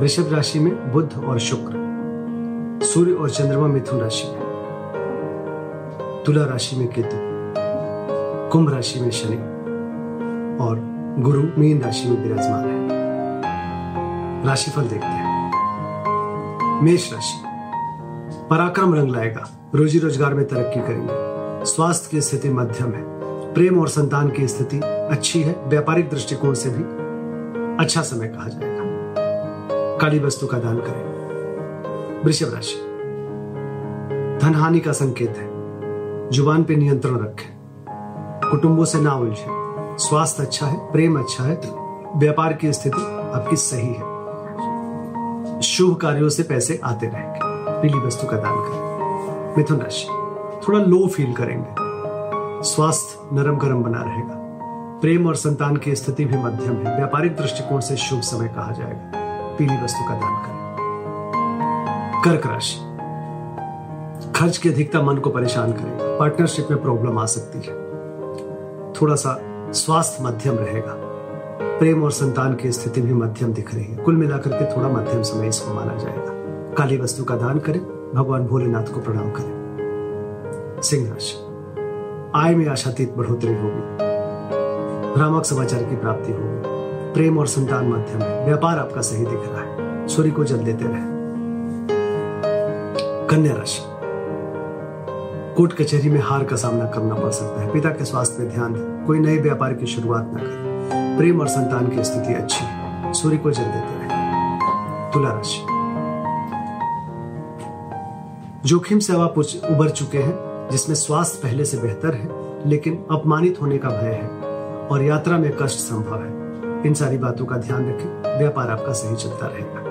वृषभ राशि में बुध और शुक्र। सूर्य और चंद्रमा मिथुन राशि में। तुला राशि में केतु। कुंभ राशि में शनि। और गुरु मीन राशि में विराजमान है। राशिफल देखते हैं। मेष राशि। पराक्रम रंग लाएगा। रोजी रोज़गार में तरक्की करेंगे। स्वास्थ्य की स्थिति मध्यम है। प्रेम और संतान की स्थिति अच्छी है। व्यापारिक दृष्टिकोण से भी अच्छा समय कहा जाएगा। काली वस्तु का दान करें। वृषभ राशि धन हानि का संकेत है। ज़ुबान पे नियंत्रण रखें। कुटुंबों से ना उलझे। स्वास्थ्य अच्छा है, प्रेम अच्छा है व्यापार की स्थिति आपकी सही है। शुभ कार्यों से पैसे आते रहेंगे। पीली वस्तु का दान करें। मिथुन राशि। थोड़ा लो फील करेंगे। स्वास्थ्य नरम गरम बना रहेगा। प्रेम और संतान की स्थिति भी मध्यम है। व्यापारिक दृष्टिकोण से शुभ समय कहा जाएगा। पीली वस्तु का दान करें। कर्क राशि। खर्च की अधिकता मन को परेशान करेगा पार्टनरशिप में प्रॉब्लम आ सकती है। थोड़ा सा स्वास्थ्य मध्यम रहेगा। प्रेम और संतान की स्थिति भी मध्यम दिख रही है। कुल मिलाकर के थोड़ा मध्यम समय इसको माना जाएगा। काली वस्तु का दान करें। भगवान भोलेनाथ को प्रणाम करें। सिंह राशि। आय में आशातीत बढ़ोतरी होगी। भ्रामक समाचार की प्राप्ति होगी। प्रेम और संतान मध्यम है। व्यापार आपका सही दिख रहा है। सूर्य को जल देते रहे। कन्या राशि। कोर्ट कचहरी में हार का सामना करना पड़ सकता है। पिता के स्वास्थ्य में ध्यान दें। कोई नए व्यापार की शुरुआत न करें। प्रेम और संतान की स्थिति अच्छी है। सूर्य को जल देते रहे। तुला राशि। जोखिम से आप उबर चुके हैं, जिसमें स्वास्थ्य पहले से बेहतर है, लेकिन अपमानित होने का भय है और यात्रा में कष्ट संभव है। इन सारी बातों का ध्यान रखें। व्यापार आपका सही चलता रहेगा।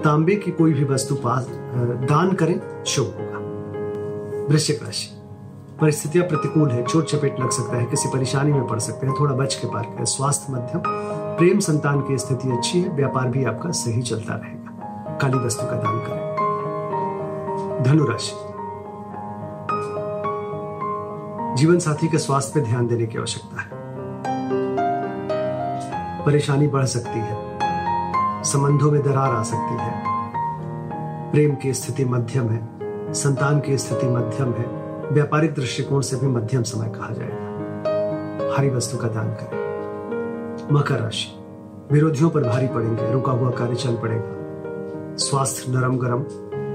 तांबे की कोई भी वस्तु पास दान करें, शुभ होगा। वृश्चिक राशि। परिस्थितियाँ प्रतिकूल है, चोट चपेट लग सकता है, किसी परेशानी में पड़ सकते हैं, थोड़ा बच के पार करें। स्वास्थ्य मध्यम, प्रेम संतान की स्थिति अच्छी है, व्यापार भी आपका सही चलता रहेगा। काली वस्तु का दान करें। धनुराशि। जीवन साथी के स्वास्थ्य पर ध्यान देने की आवश्यकता है। परेशानी बढ़ सकती है। संबंधों में दरार आ सकती है। प्रेम की स्थिति मध्यम है। संतान की स्थिति मध्यम है। व्यापारिक दृष्टिकोण से भी मध्यम समय कहा जाएगा। हरी वस्तु का दान करें। मकर राशि। विरोधियों पर भारी पड़ेंगे। रुका हुआ कार्य चल पड़ेगा। स्वास्थ्य नरम गरम।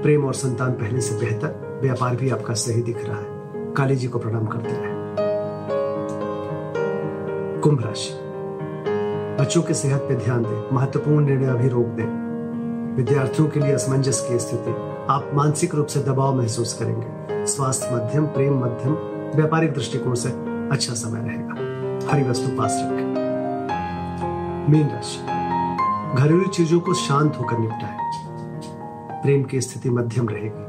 प्रेम और संतान पहले से बेहतर। व्यापार भी आपका सही दिख रहा है। काली जी को प्रणाम करते रहे। कुंभ राशि। बच्चों के सेहत पे ध्यान दें, महत्वपूर्ण निर्णय अभी रोक दें। विद्यार्थियों के लिए असमंजस की स्थिति, आप मानसिक रूप से दबाव महसूस करेंगे। स्वास्थ्य मध्यम, प्रेम मध्यम, व्यापारिक दृष्टिकोण से अच्छा समय रहेगा। हरी वस्तु पास रखें। मीन राशि। घरेलू चीज़ों को शांत होकर निपटाएँ। प्रेम की स्थिति मध्यम रहेगी।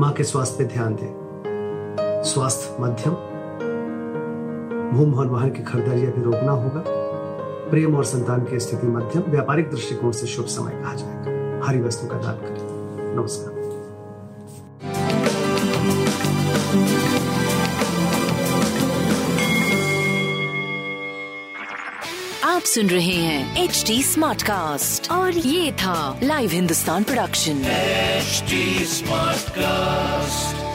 माँ के स्वास्थ्य पे ध्यान दें। स्वास्थ्य मध्यम भूम भवन वाहन की खरीदारी अभी रोकना होगा। प्रेम और संतान की स्थिति मध्यम व्यापारिक दृष्टिकोण से शुभ समय कहा जाएगा। हरी वस्तु का दान करें। नमस्कार। आप सुन रहे हैं एच डी स्मार्ट कास्ट और ये था live Hindustan production HD Smartcast.